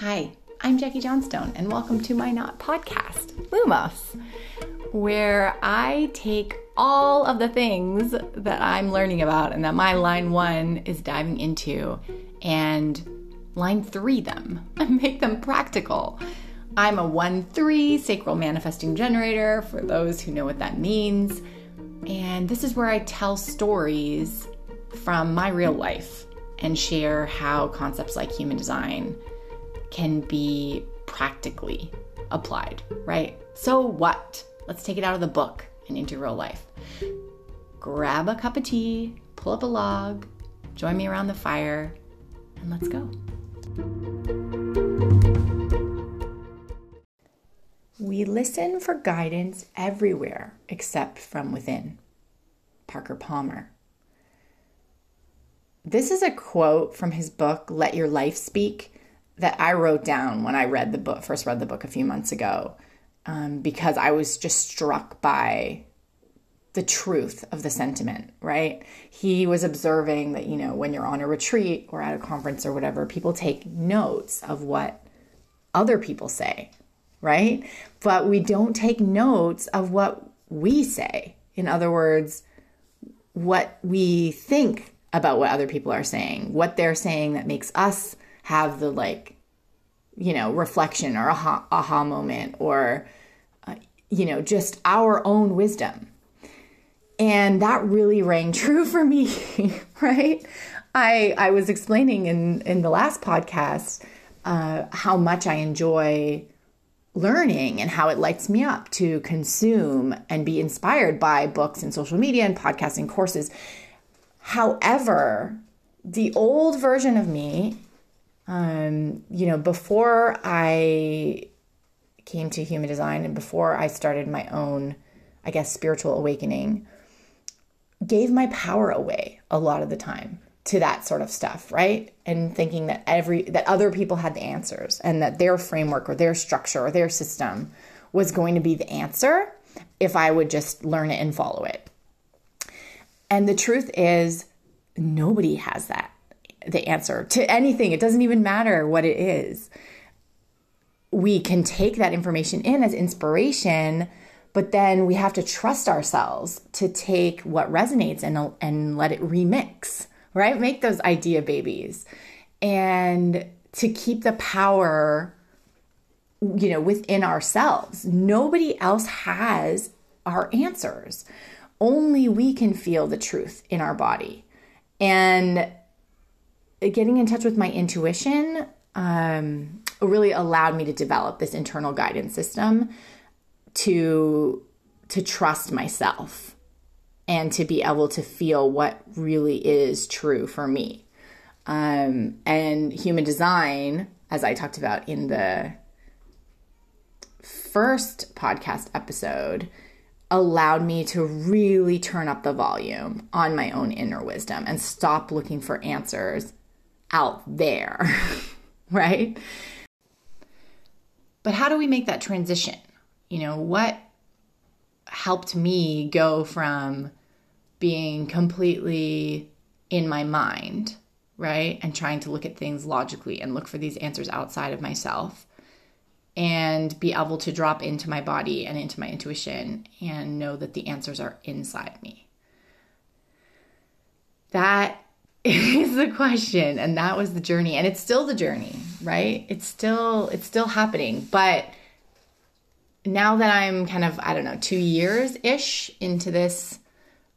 Hi, I'm Jackie Johnstone, and welcome to my Not podcast, Lumos, where I take all of the things that I'm learning about and that my line one is diving into and line three them and make them practical. I'm a 1 3 sacral manifesting generator for those who know what that means. And this is where I tell stories from my real life and share how concepts like human design can be practically applied, right? So what? Let's take it out of the book and into real life. Grab a cup of tea, pull up a log, join me around the fire, and let's go. We listen for guidance everywhere except from within. Parker Palmer. This is a quote from his book, Let Your Life Speak, that I wrote down when I read the book, first read the book a few months ago, um, because I was just struck by the truth of the sentiment, right? He was observing that, you know, when you're on a retreat or at a conference or whatever, people take notes of what other people say, right? But we don't take notes of what we say. In other words, what we think about what other people are saying, what they're saying that makes us have the like, you know, reflection or aha, aha moment or, uh, you know, just our own wisdom. And that really rang true for me, right? I, I was explaining in, in the last podcast uh, how much I enjoy learning and how it lights me up to consume and be inspired by books and social media and podcasting courses. However, the old version of me um, you know, before I came to human design and before I started my own, I guess, spiritual awakening, gave my power away a lot of the time to that sort of stuff, right? And thinking that every that other people had the answers and that their framework or their structure or their system was going to be the answer if I would just learn it and follow it. And the truth is nobody has that the answer to anything. It doesn't even matter what it is. We can take that information in as inspiration, but then we have to trust ourselves to take what resonates and and let it remix, right? Make those idea babies. And to keep the power you know within ourselves. Nobody else has our answers. Only we can feel the truth in our body. And getting in touch with my intuition um, really allowed me to develop this internal guidance system to to trust myself and to be able to feel what really is true for me. Um, and human design, as I talked about in the first podcast episode, allowed me to really turn up the volume on my own inner wisdom and stop looking for answers out there, right? But how do we make that transition? You know, what helped me go from being completely in my mind, right? And trying to look at things logically and look for these answers outside of myself and be able to drop into my body and into my intuition and know that the answers are inside me. That is the question and that was the journey and it's still the journey right? It's still it's still happening but now that i'm kind of i don't know two years ish into this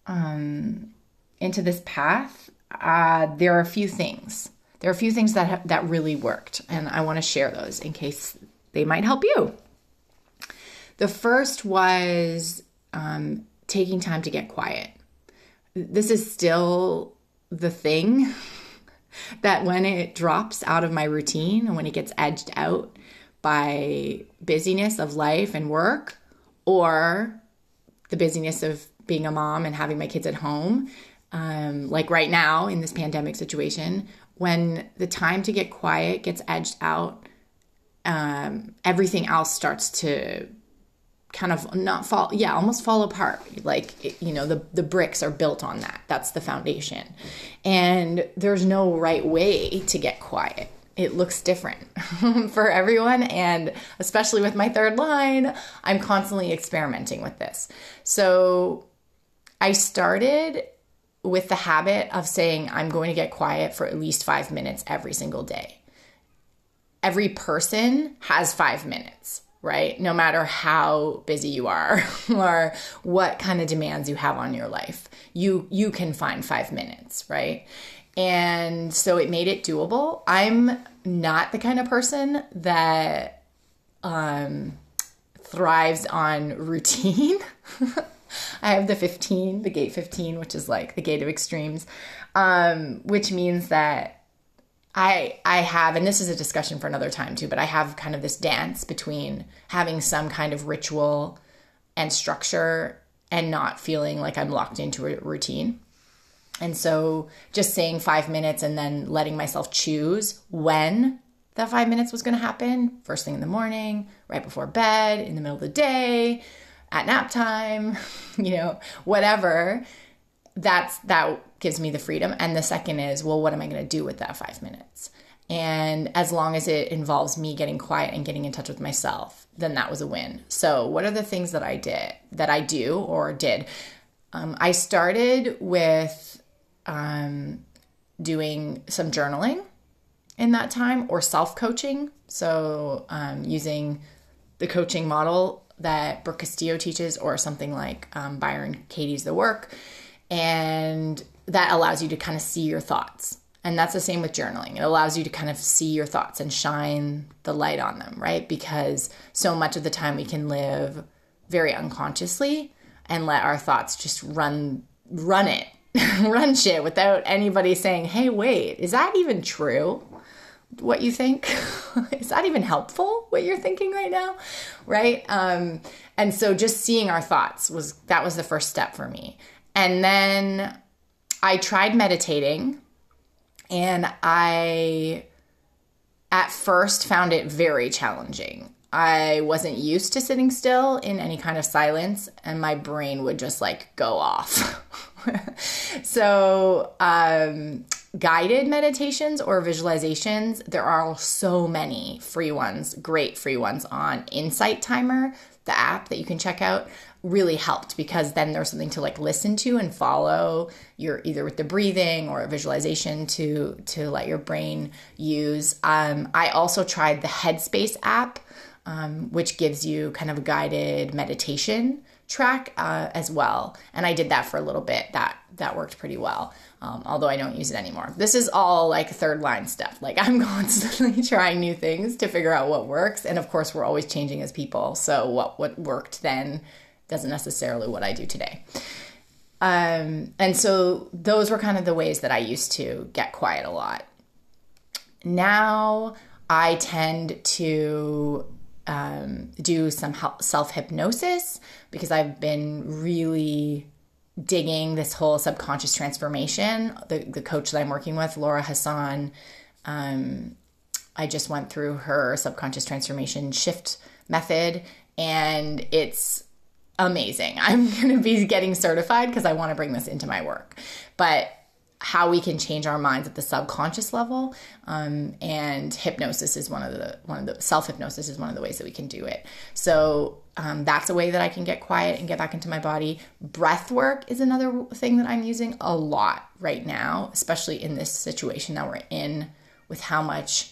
um into this path uh there are a few things. There are a few things that ha- that really worked and i want to share those in case they might help you. The first was um taking time to get quiet. This is still the thing that when it drops out of my routine and when it gets edged out by busyness of life and work or the busyness of being a mom and having my kids at home um, like right now in this pandemic situation when the time to get quiet gets edged out um, everything else starts to kind of not fall yeah almost fall apart like you know the the bricks are built on that that's the foundation and there's no right way to get quiet it looks different for everyone. And especially with my third line, I'm constantly experimenting with this. So I started with the habit of saying, I'm going to get quiet for at least five minutes every single day. Every person has five minutes right? No matter how busy you are or what kind of demands you have on your life, you you can find 5 minutes, right? And so it made it doable. I'm not the kind of person that um thrives on routine. I have the 15, the gate 15, which is like the gate of extremes, um, which means that I I have and this is a discussion for another time too, but I have kind of this dance between having some kind of ritual and structure and not feeling like I'm locked into a routine. And so just saying 5 minutes and then letting myself choose when that 5 minutes was going to happen, first thing in the morning, right before bed, in the middle of the day, at nap time, you know, whatever that's that gives me the freedom. And the second is well what am i going to do with that five minutes? And as long as it involves me getting quiet and getting in touch with myself then that was a win. So what are the things that i did that i do or did? Um, i started with um, doing some journaling in that time or self-coaching. So um, using the coaching model that brooke castillo teaches or something like um, byron katie's the work and that allows you to kind of see your thoughts. And that's the same with journaling. It allows you to kind of see your thoughts and shine the light on them, right? Because so much of the time we can live very unconsciously and let our thoughts just run run it. run shit without anybody saying, "Hey, wait, is that even true?" What you think? is that even helpful what you're thinking right now? Right? Um and so just seeing our thoughts was that was the first step for me. And then I tried meditating and I at first found it very challenging. I wasn't used to sitting still in any kind of silence, and my brain would just like go off. so, um, guided meditations or visualizations, there are so many free ones, great free ones on Insight Timer, the app that you can check out really helped because then there's something to like listen to and follow your either with the breathing or a visualization to to let your brain use. Um, i also tried the headspace app um, which gives you kind of a guided meditation track uh, as well. And i did that for a little bit. That that worked pretty well um, although i don't use it anymore. This is all like third line stuff. Like i'm constantly trying new things to figure out what works. And of course we're always changing as people. So what what worked then doesn't necessarily what I do today. Um, and so those were kind of the ways that I used to get quiet a lot. Now I tend to um, do some self hypnosis because I've been really digging this whole subconscious transformation. The, the coach that I'm working with, Laura Hassan, um, I just went through her subconscious transformation shift method, and it's amazing. I'm going to be getting certified because I want to bring this into my work. But how we can change our minds at the subconscious level um, and hypnosis is one of the one of the self hypnosis is one of the ways that we can do it so um, that's a way that i can get quiet and get back into my body breath work is another thing that i'm using a lot right now especially in this situation that we're in with how much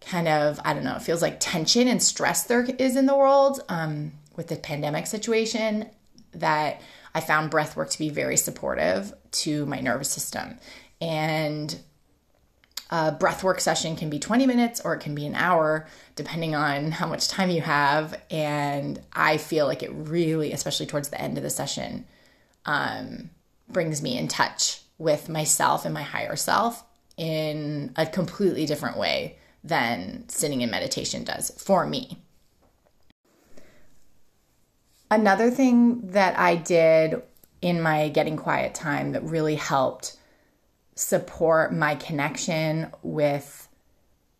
kind of i don't know it feels like tension and stress there is in the world um, with the pandemic situation that I found breath work to be very supportive to my nervous system. And a breath work session can be 20 minutes or it can be an hour, depending on how much time you have. And I feel like it really, especially towards the end of the session, um, brings me in touch with myself and my higher self in a completely different way than sitting in meditation does for me. Another thing that I did in my getting quiet time that really helped support my connection with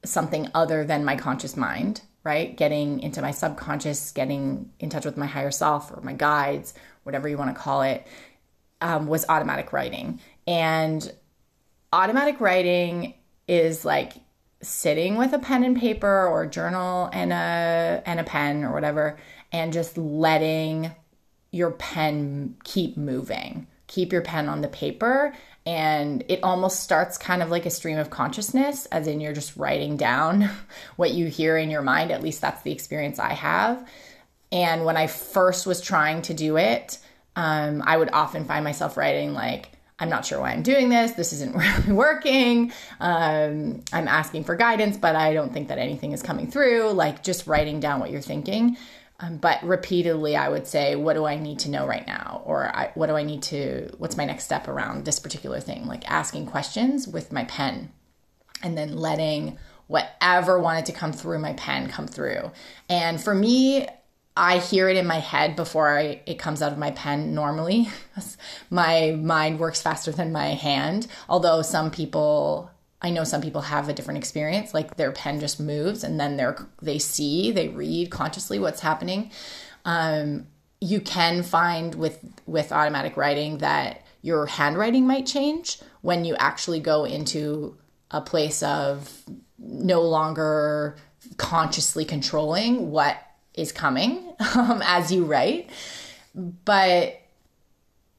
something other than my conscious mind, right? Getting into my subconscious, getting in touch with my higher self or my guides, whatever you want to call it, um, was automatic writing. And automatic writing is like sitting with a pen and paper or a journal and a and a pen or whatever and just letting your pen keep moving. Keep your pen on the paper and it almost starts kind of like a stream of consciousness as in you're just writing down what you hear in your mind at least that's the experience i have and when i first was trying to do it um, i would often find myself writing like i'm not sure why i'm doing this this isn't really working um, i'm asking for guidance but i don't think that anything is coming through like just writing down what you're thinking um, but repeatedly, I would say, what do I need to know right now? Or I, what do I need to, what's my next step around this particular thing? Like asking questions with my pen and then letting whatever wanted to come through my pen come through. And for me, I hear it in my head before I, it comes out of my pen normally. my mind works faster than my hand, although some people I know some people have a different experience, like their pen just moves and then they're they see, they read consciously what's happening. Um, you can find with with automatic writing that your handwriting might change when you actually go into a place of no longer consciously controlling what is coming um, as you write. But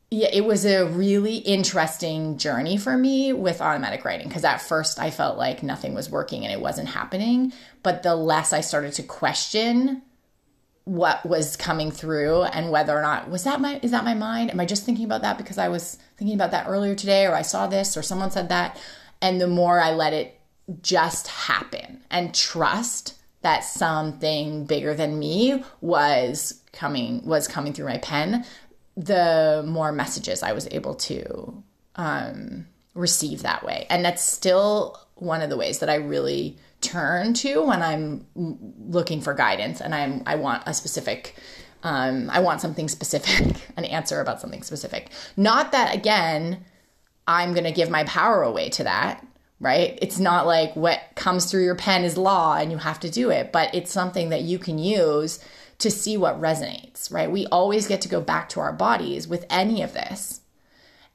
yeah, it was a really interesting journey for me with automatic writing because at first I felt like nothing was working and it wasn't happening. But the less I started to question what was coming through and whether or not was that my is that my mind am i just thinking about that because i was thinking about that earlier today or i saw this or someone said that and the more i let it just happen and trust that something bigger than me was coming was coming through my pen the more messages I was able to um, receive that way. And that's still one of the ways that I really turn to when I'm looking for guidance and I'm I want a specific um, I want something specific, an answer about something specific. Not that again, I'm gonna give my power away to that, right? It's not like what comes through your pen is law and you have to do it, but it's something that you can use to see what resonates, right? We always get to go back to our bodies with any of this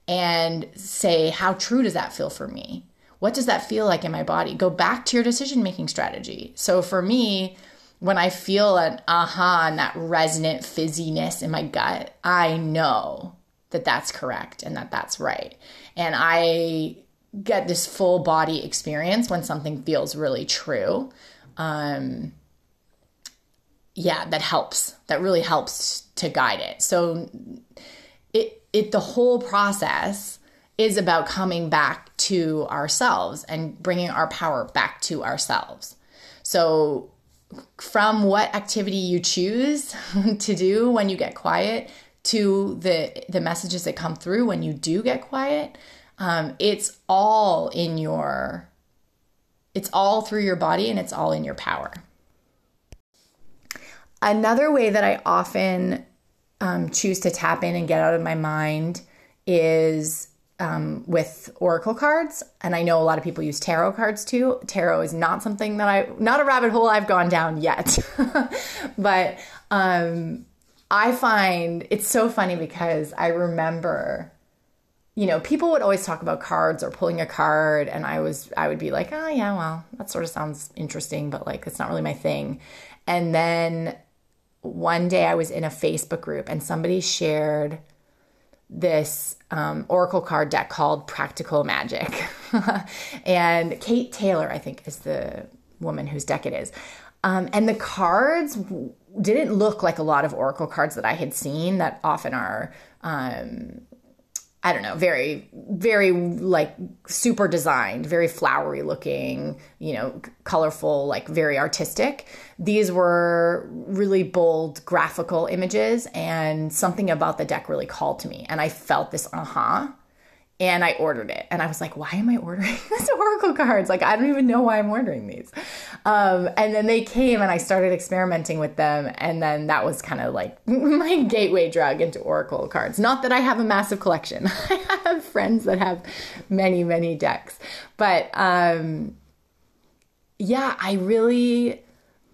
and say, how true does that feel for me? What does that feel like in my body? Go back to your decision making strategy. So for me, when I feel an aha and that resonant fizziness in my gut, I know that that's correct and that that's right. And I get this full body experience when something feels really true. Um, yeah, that helps. That really helps to guide it. So it it the whole process is about coming back to ourselves and bringing our power back to ourselves. So from what activity you choose to do when you get quiet to the the messages that come through when you do get quiet, um, it's all in your it's all through your body and it's all in your power. Another way that I often um, choose to tap in and get out of my mind is um, with oracle cards. And i know a lot of people use tarot cards too. Tarot is not something that i not a rabbit hole i've gone down yet. But um, i find it's so funny because i remember you know people would always talk about cards or pulling a card and i was i would be like oh yeah well that sort of sounds interesting but like it's not really my thing and then one day I was in a Facebook group and somebody shared this um, Oracle card deck called Practical Magic. and Kate Taylor, I think, is the woman whose deck it is. Um, and the cards didn't look like a lot of Oracle cards that I had seen that often are um, I don't know, very, very like super designed, very flowery looking, you know, colorful, like very artistic. These were really bold graphical images, and something about the deck really called to me. And I felt this uh huh and I ordered it. And I was like, why am I ordering these Oracle cards? Like, I don't even know why I'm ordering these. Um, and then they came and I started experimenting with them. And then that was kind of like my gateway drug into Oracle cards. Not that I have a massive collection, I have friends that have many, many decks. But um, yeah, I really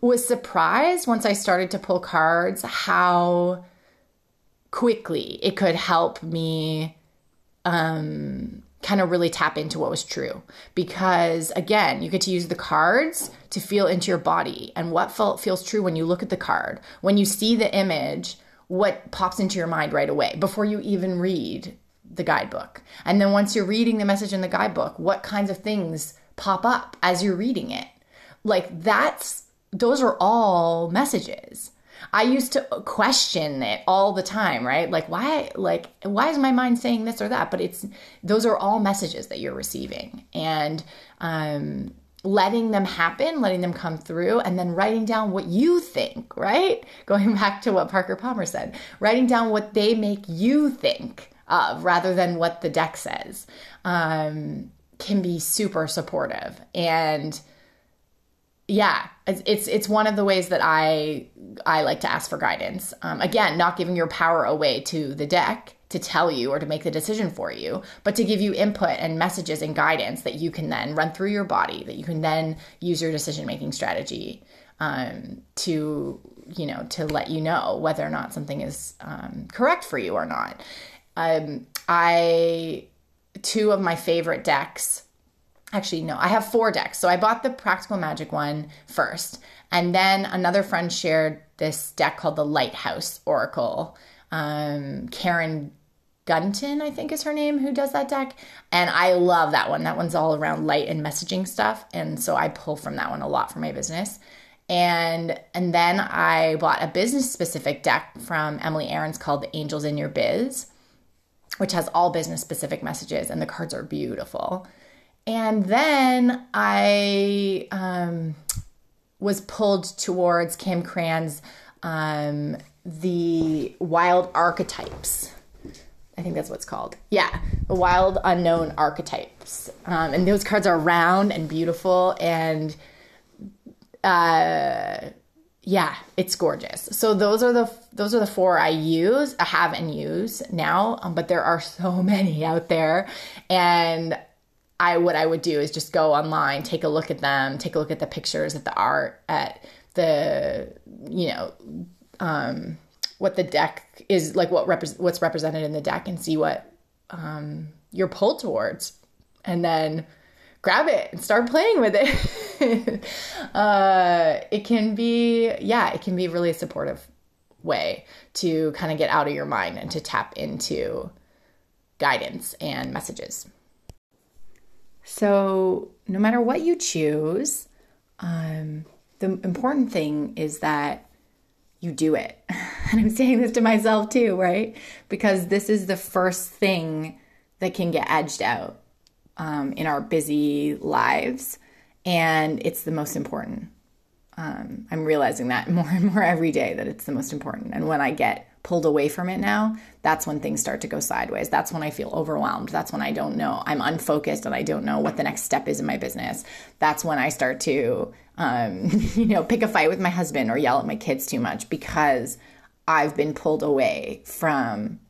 was surprised once I started to pull cards how quickly it could help me um, kind of really tap into what was true. Because again you get to use the cards to feel into your body and what felt feels true when you look at the card. When you see the image what pops into your mind right away before you even read the guidebook. And then once you're reading the message in the guidebook what kinds of things pop up as you're reading it. Like that's those are all messages I used to question it all the time, right? Like why like why is my mind saying this or that? But it's those are all messages that you're receiving. And um letting them happen, letting them come through, and then writing down what you think, right? Going back to what Parker Palmer said, writing down what they make you think of rather than what the deck says um, can be super supportive. And yeah, it's it's one of the ways that I I like to ask for guidance. Um, again, not giving your power away to the deck to tell you or to make the decision for you, but to give you input and messages and guidance that you can then run through your body, that you can then use your decision making strategy um, to you know to let you know whether or not something is um, correct for you or not. Um, I two of my favorite decks actually no i have four decks. So i bought the practical magic one first and then another friend shared this deck called the lighthouse oracle. Um, karen gunton i think is her name who does that deck and i love that one. That one's all around light and messaging stuff and so i pull from that one a lot for my business. And and then i bought a business specific deck from emily aarons called the angels in your biz which has all business specific messages and the cards are beautiful and then I um, was pulled towards Kim Krans's um, The Wild Archetypes. I think that's what's called. Yeah, the Wild Unknown Archetypes. Um, and those cards are round and beautiful and uh, yeah, it's gorgeous. So those are the those are the four I use, I have and use now, um, but there are so many out there and I what I would do is just go online, take a look at them, take a look at the pictures, at the art, at the you know um, what the deck is like, what repre- what's represented in the deck, and see what um, you're pulled towards, and then grab it and start playing with it. uh, it can be yeah, it can be really a supportive way to kind of get out of your mind and to tap into guidance and messages. So, no matter what you choose, um, the important thing is that you do it. And I'm saying this to myself too, right? Because this is the first thing that can get edged out um, in our busy lives. And it's the most important. Um, I'm realizing that more and more every day that it's the most important. And when I get pulled away from it now, that's when things start to go sideways. That's when I feel overwhelmed. That's when I don't know. I'm unfocused and I don't know what the next step is in my business. That's when I start to, um, you know, pick a fight with my husband or yell at my kids too much because I've been pulled away from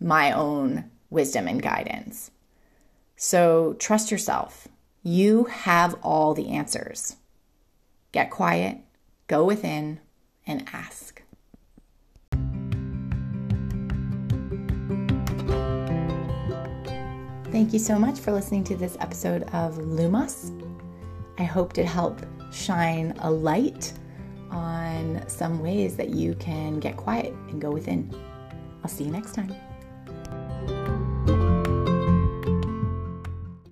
my own wisdom and guidance. So trust yourself. You have all the answers. Get quiet, go within, and ask. Thank you so much for listening to this episode of Lumos. I hope it helped shine a light on some ways that you can get quiet and go within. I'll see you next time.